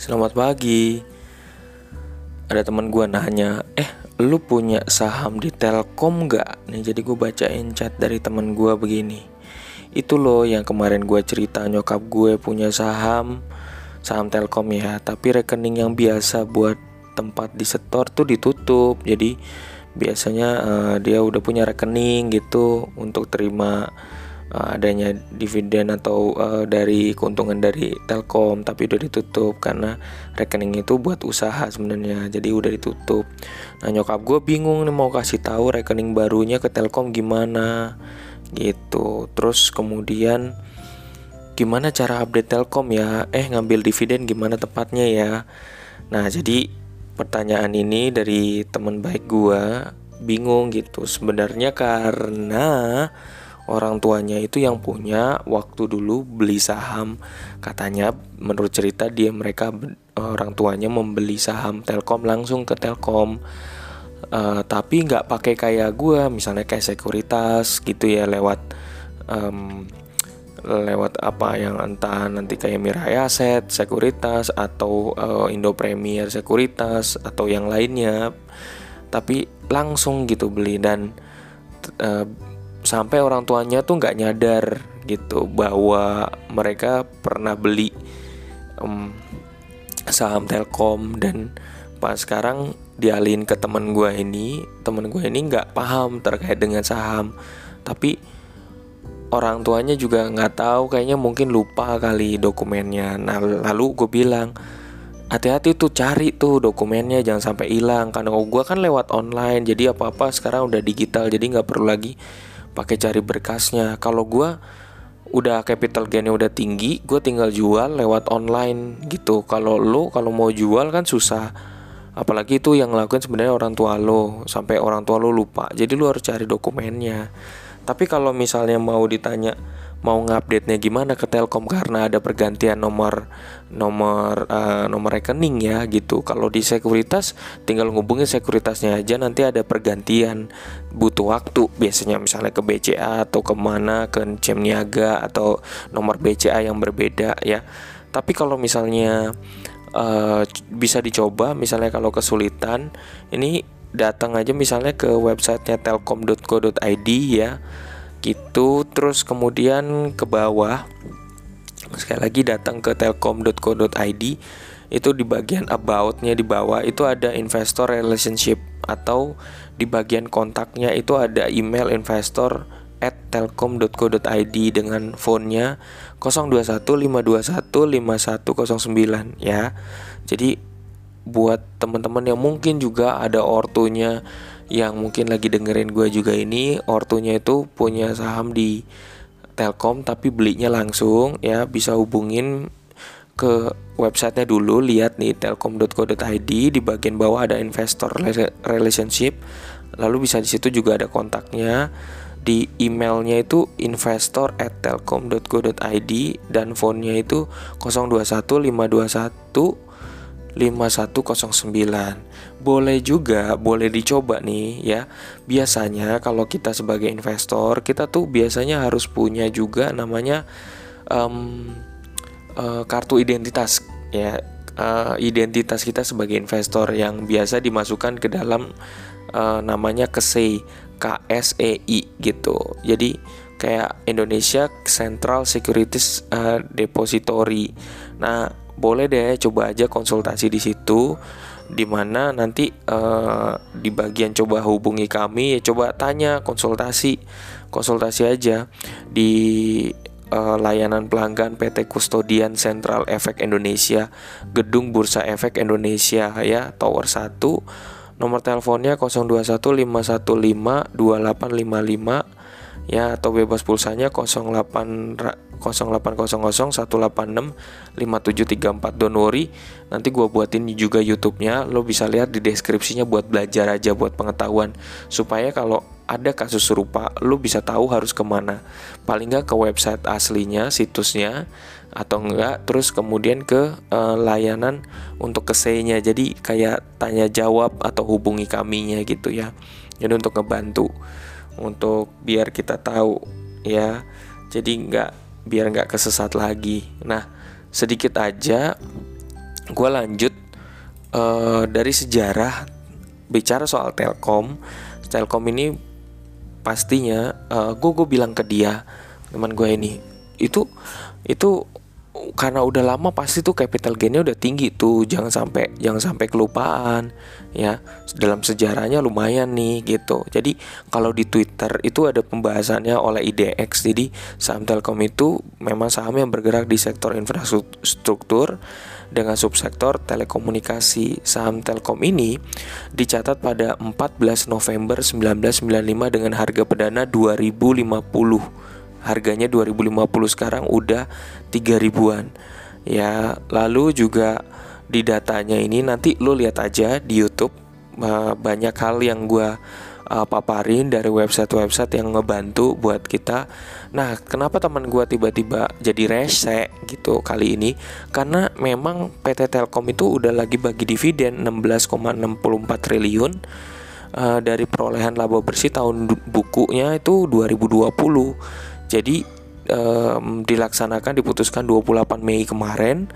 Selamat pagi. Ada teman gue nanya, eh lu punya saham di Telkom gak? Nih jadi gue bacain chat dari teman gue begini. Itu loh yang kemarin gue cerita nyokap gue punya saham saham Telkom ya, tapi rekening yang biasa buat tempat di setor tuh ditutup. Jadi biasanya uh, dia udah punya rekening gitu untuk terima uh, adanya dividen atau uh, dari keuntungan dari Telkom tapi udah ditutup karena rekening itu buat usaha sebenarnya jadi udah ditutup. Nah nyokap gue bingung nih mau kasih tahu rekening barunya ke Telkom gimana gitu. Terus kemudian gimana cara update Telkom ya? Eh ngambil dividen gimana tepatnya ya? Nah jadi pertanyaan ini dari teman baik gue bingung gitu. Sebenarnya karena orang tuanya itu yang punya waktu dulu beli saham. Katanya menurut cerita dia mereka orang tuanya membeli saham Telkom langsung ke Telkom. Uh, tapi nggak pakai kayak gue misalnya kayak sekuritas gitu ya lewat um, lewat apa yang entah nanti kayak Mirai Aset, Sekuritas atau uh, Indo Premier Sekuritas atau yang lainnya. Tapi langsung gitu beli dan uh, sampai orang tuanya tuh nggak nyadar gitu bahwa mereka pernah beli um, saham Telkom. Dan pas sekarang dialihin ke teman gue ini teman gue ini nggak paham terkait dengan saham. Tapi orang tuanya juga nggak tahu kayaknya mungkin lupa kali dokumennya. Nah lalu gue bilang hati-hati tuh cari tuh dokumennya jangan sampai hilang. Karena gue kan lewat online jadi apa apa sekarang udah digital jadi nggak perlu lagi pakai cari berkasnya. Kalau gue udah capital gainnya udah tinggi gue tinggal jual lewat online gitu. Kalau lo kalau mau jual kan susah. Apalagi itu yang ngelakuin sebenarnya orang tua lo sampai orang tua lo lupa. Jadi lo harus cari dokumennya tapi kalau misalnya mau ditanya mau ngupdate-nya gimana ke Telkom karena ada pergantian nomor nomor uh, nomor rekening ya gitu. Kalau di sekuritas tinggal ngubungin sekuritasnya aja nanti ada pergantian butuh waktu biasanya misalnya ke BCA atau ke mana ke Cem Niaga atau nomor BCA yang berbeda ya. Tapi kalau misalnya uh, bisa dicoba misalnya kalau kesulitan ini datang aja misalnya ke websitenya telkom.co.id ya gitu terus kemudian ke bawah sekali lagi datang ke telkom.co.id itu di bagian aboutnya di bawah itu ada investor relationship atau di bagian kontaknya itu ada email investor at telkom.co.id dengan phone-nya 0215215109 ya. Jadi buat teman-teman yang mungkin juga ada ortunya yang mungkin lagi dengerin gue juga ini. Ortunya itu punya saham di Telkom tapi belinya langsung ya. Bisa hubungin ke websitenya dulu lihat nih telkom.co.id di bagian bawah ada investor relationship. Lalu bisa di situ juga ada kontaknya. Di emailnya itu investor at telkom.co.id dan phone-nya itu 021521 5109 Boleh juga, boleh dicoba nih ya. Biasanya kalau kita sebagai investor Kita tuh biasanya harus punya juga namanya um, uh, Kartu identitas ya. Uh, Identitas kita sebagai investor yang biasa dimasukkan ke dalam uh, Namanya KSEI KSEI gitu. Jadi kayak Indonesia Central Securities uh, Depository. Nah boleh deh coba aja konsultasi di situ di mana nanti uh, di bagian coba hubungi kami ya coba tanya konsultasi konsultasi aja di uh, layanan pelanggan PT Kustodian Central Efek Indonesia Gedung Bursa Efek Indonesia ya Tower 1 nomor teleponnya 0215152855 ya atau bebas pulsanya 08 0800 186 5734 don't worry nanti gue buatin juga YouTube-nya. Lo bisa lihat di deskripsinya buat belajar aja buat pengetahuan. Supaya kalau ada kasus serupa lo bisa tahu harus ke mana. Paling nggak ke website aslinya situsnya atau enggak terus kemudian ke uh, layanan untuk kesenya jadi kayak tanya jawab atau hubungi kaminya gitu ya. Jadi untuk ngebantu untuk biar kita tahu ya jadi nggak biar nggak kesesat lagi nah sedikit aja gue lanjut uh, dari sejarah bicara soal Telkom. Telkom ini pastinya uh, gue gue bilang ke dia teman gue ini itu itu karena udah lama pasti tuh capital gainnya udah tinggi tuh. Jangan sampai jangan sampai kelupaan ya. Dalam sejarahnya lumayan nih gitu. Jadi kalau di Twitter itu ada pembahasannya oleh IDX jadi saham Telkom itu memang saham yang bergerak di sektor infrastruktur dengan subsektor telekomunikasi. Saham Telkom ini dicatat pada 14 November 1995 dengan harga perdana 2050 harganya 2050 sekarang udah 3 ribuan ya lalu juga di datanya ini nanti lo lihat aja di YouTube uh, banyak hal yang gue uh, paparin dari website-website yang ngebantu buat kita. Nah, kenapa teman gue tiba-tiba jadi rese gitu kali ini? Karena memang PT Telkom itu udah lagi bagi dividen 16,64 triliun uh, dari perolehan laba bersih tahun bukunya itu 2020. Jadi um, dilaksanakan diputuskan 28 Mei kemarin.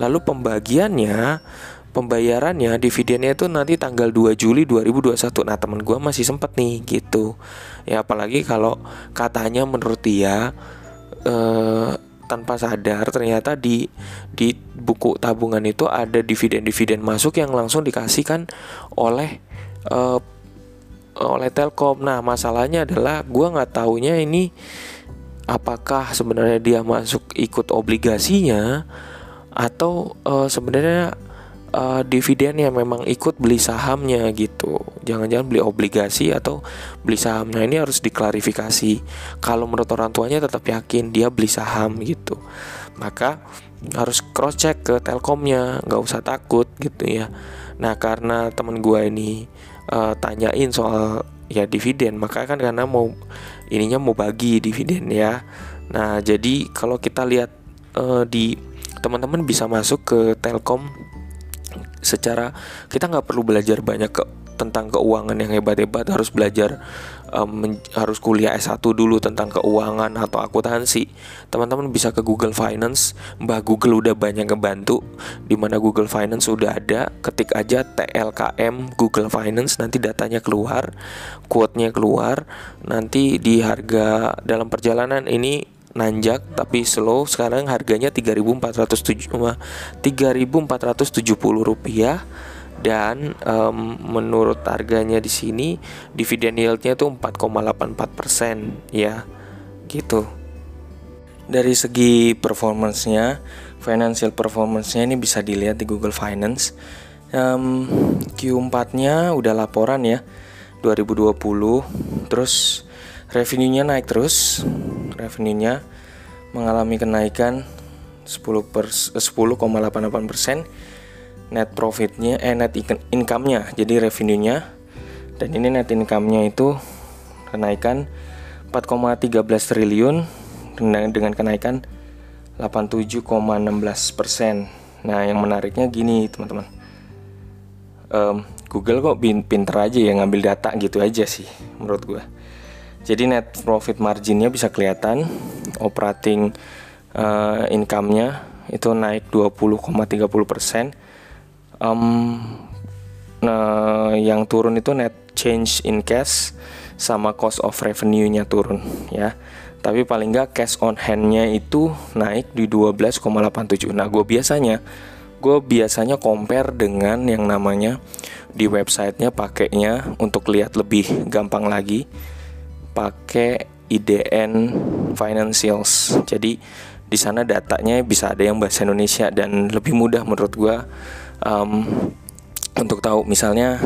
Lalu pembagiannya pembayarannya dividennya itu nanti tanggal 2 Juli 2021. Nah, temen gue masih sempet nih gitu. Ya apalagi kalau katanya menurut dia uh, tanpa sadar ternyata di di buku tabungan itu ada dividen-dividen masuk yang langsung dikasihkan oleh uh, oleh Telkom. Nah, masalahnya adalah gue nggak taunya ini apakah sebenarnya dia masuk ikut obligasinya atau uh, sebenarnya uh, dividennya memang ikut beli sahamnya gitu. Jangan-jangan beli obligasi atau beli sahamnya ini harus diklarifikasi. Kalau menurut orang tuanya tetap yakin dia beli saham gitu. Maka harus cross check ke Telkomnya, nggak usah takut gitu ya. Nah karena teman gue ini uh, tanyain soal ya dividen, maka kan karena mau ininya mau bagi dividen ya. Nah, jadi kalau kita lihat uh, di teman-teman bisa masuk ke Telkom secara kita nggak perlu belajar banyak ke tentang keuangan yang hebat-hebat harus belajar um, harus kuliah S1 dulu tentang keuangan atau akuntansi. Teman-teman bisa ke Google Finance. Mbah Google udah banyak ngebantu di mana Google Finance udah ada. Ketik aja TLKM Google Finance nanti datanya keluar quote-nya keluar. Nanti di harga dalam perjalanan ini nanjak tapi slow. Sekarang harganya 3.470 3.470 rupiah dan um, menurut harganya di sini dividen yieldnya itu 4,84 persen ya. Gitu. Dari segi performance-nya financial performance-nya ini bisa dilihat di Google Finance. Um, Q4 nya udah laporan ya 2020 terus revenue-nya naik terus. Revenue-nya mengalami kenaikan 10 per 10,88 persen net profitnya eh net income-nya jadi revenue-nya dan ini net income-nya itu kenaikan 4,13 triliun dengan kenaikan 87,16 persen. Nah yang menariknya gini teman-teman, um, Google kok pinter aja ya ngambil data gitu aja sih menurut gue. Jadi net profit marginnya bisa kelihatan, operating uh, income-nya itu naik 20,30 persen um, nah yang turun itu net change in cash sama cost of revenue-nya turun ya. Tapi paling nggak cash on hand-nya itu naik di 12,87 nah gue biasanya gue biasanya compare dengan yang namanya di websitenya pakainya untuk lihat lebih gampang lagi pakai IDN Financials. Jadi di sana datanya bisa ada yang bahasa Indonesia dan lebih mudah menurut gue um, untuk tahu misalnya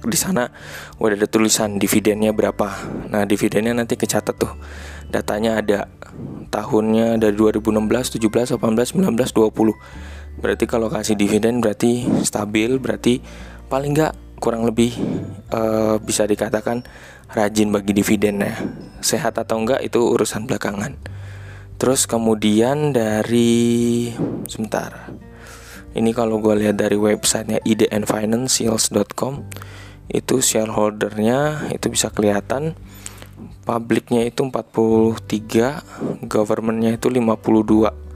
di sana udah ada tulisan dividennya berapa. Nah, dividennya nanti kecatat tuh. Datanya ada tahunnya dari 2016, 17, 18, 19, 20. Berarti kalau kasih dividen berarti stabil, berarti paling nggak kurang lebih uh, bisa dikatakan rajin bagi dividennya. Sehat atau enggak itu urusan belakangan. Terus kemudian dari sebentar ini kalau gue lihat dari websitenya idnfinancials.com itu shareholdernya itu bisa kelihatan. Publiknya itu 43 governmentnya itu 52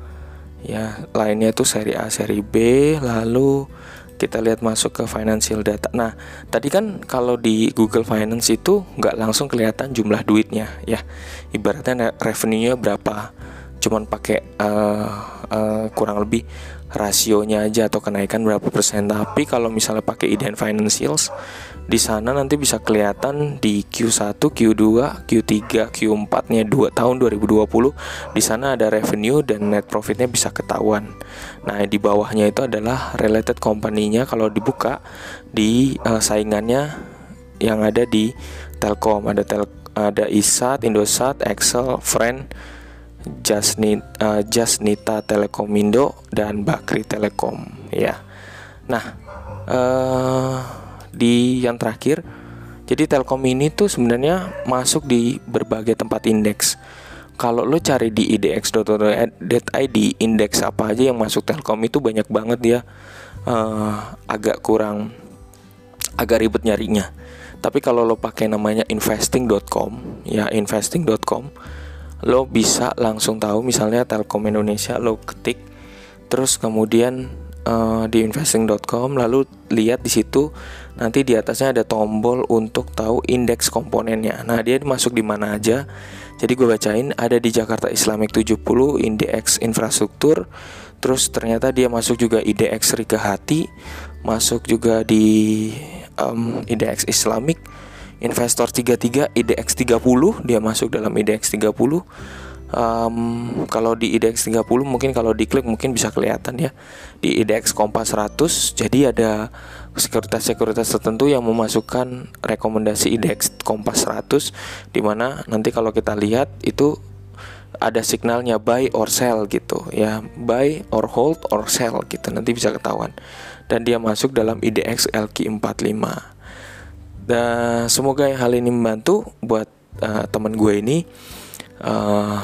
ya lainnya itu seri A seri B lalu kita lihat masuk ke financial data. Nah tadi kan kalau di Google Finance itu nggak langsung kelihatan jumlah duitnya ya. Ibaratnya revenue-nya berapa? Cuman pakai uh, uh, kurang lebih rasionya aja atau kenaikan berapa persen tapi kalau misalnya pakai Iden Financials di sana nanti bisa kelihatan di Q1, Q2, Q3, Q4-nya 2 tahun 2020 di sana ada revenue dan net profitnya bisa ketahuan. Nah, di bawahnya itu adalah related company-nya kalau dibuka di uh, saingannya yang ada di Telkom, ada tel ada ISAT, Indosat, Excel, Friend, Jasnit, uh, Jasnita Telekomindo dan Bakri Telekom ya. Nah, uh, di yang terakhir jadi Telkom ini tuh sebenarnya masuk di berbagai tempat indeks. Kalau lo cari di idx.id indeks apa aja yang masuk Telkom itu banyak banget ya. Uh, agak kurang agak ribet nyarinya. Tapi kalau lo pakai namanya investing.com, ya investing.com, lo bisa langsung tahu misalnya Telkom Indonesia lo ketik terus kemudian uh, di investing.com lalu lihat di situ nanti di atasnya ada tombol untuk tahu indeks komponennya. Nah, dia masuk di mana aja. Jadi gue bacain ada di Jakarta Islamic 70 indeks infrastruktur. Terus ternyata dia masuk juga IDX Rika Hati, masuk juga di um, IDX Islamic Investor 33 IDX 30 dia masuk dalam IDX 30 um, kalau di IDX 30 mungkin kalau diklik mungkin bisa kelihatan ya. Di IDX Kompas 100 jadi ada sekuritas-sekuritas tertentu yang memasukkan rekomendasi IDX Kompas 100 di mana nanti kalau kita lihat itu ada signalnya buy or sell gitu ya. Buy or hold or sell gitu nanti bisa ketahuan. Dan dia masuk dalam IDX LQ45 dan semoga hal ini membantu buat uh, teman gue ini. Uh,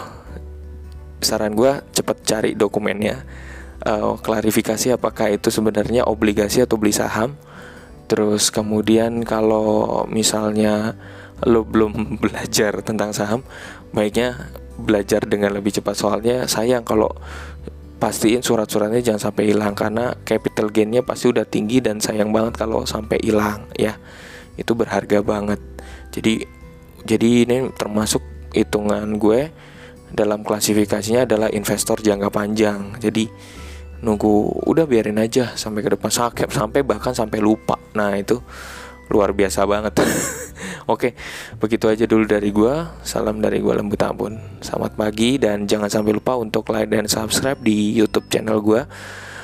saran gue cepet cari dokumennya. Uh, klarifikasi apakah itu sebenarnya obligasi atau beli saham. Terus kemudian kalau misalnya lo belum belajar tentang saham baiknya belajar dengan lebih cepat. Soalnya sayang kalau pastiin surat-suratnya jangan sampai hilang karena capital gainnya pasti udah tinggi dan sayang banget kalau sampai hilang ya itu berharga banget jadi jadi ini termasuk hitungan gue dalam klasifikasinya adalah investor jangka panjang. Jadi nunggu udah biarin aja sampai ke depan sakit sampai bahkan sampai lupa. Nah, itu luar biasa banget. Oke, begitu aja dulu dari gua. Salam dari gua Lembu Tambun. Selamat pagi dan jangan sampai lupa untuk like dan subscribe di YouTube channel gua.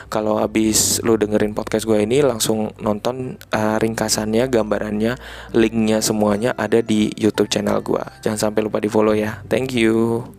Kalau habis lu dengerin podcast gue ini langsung nonton uh, ringkasannya, gambarannya, linknya semuanya ada di YouTube channel gue. Jangan sampai lupa di follow ya. Thank you.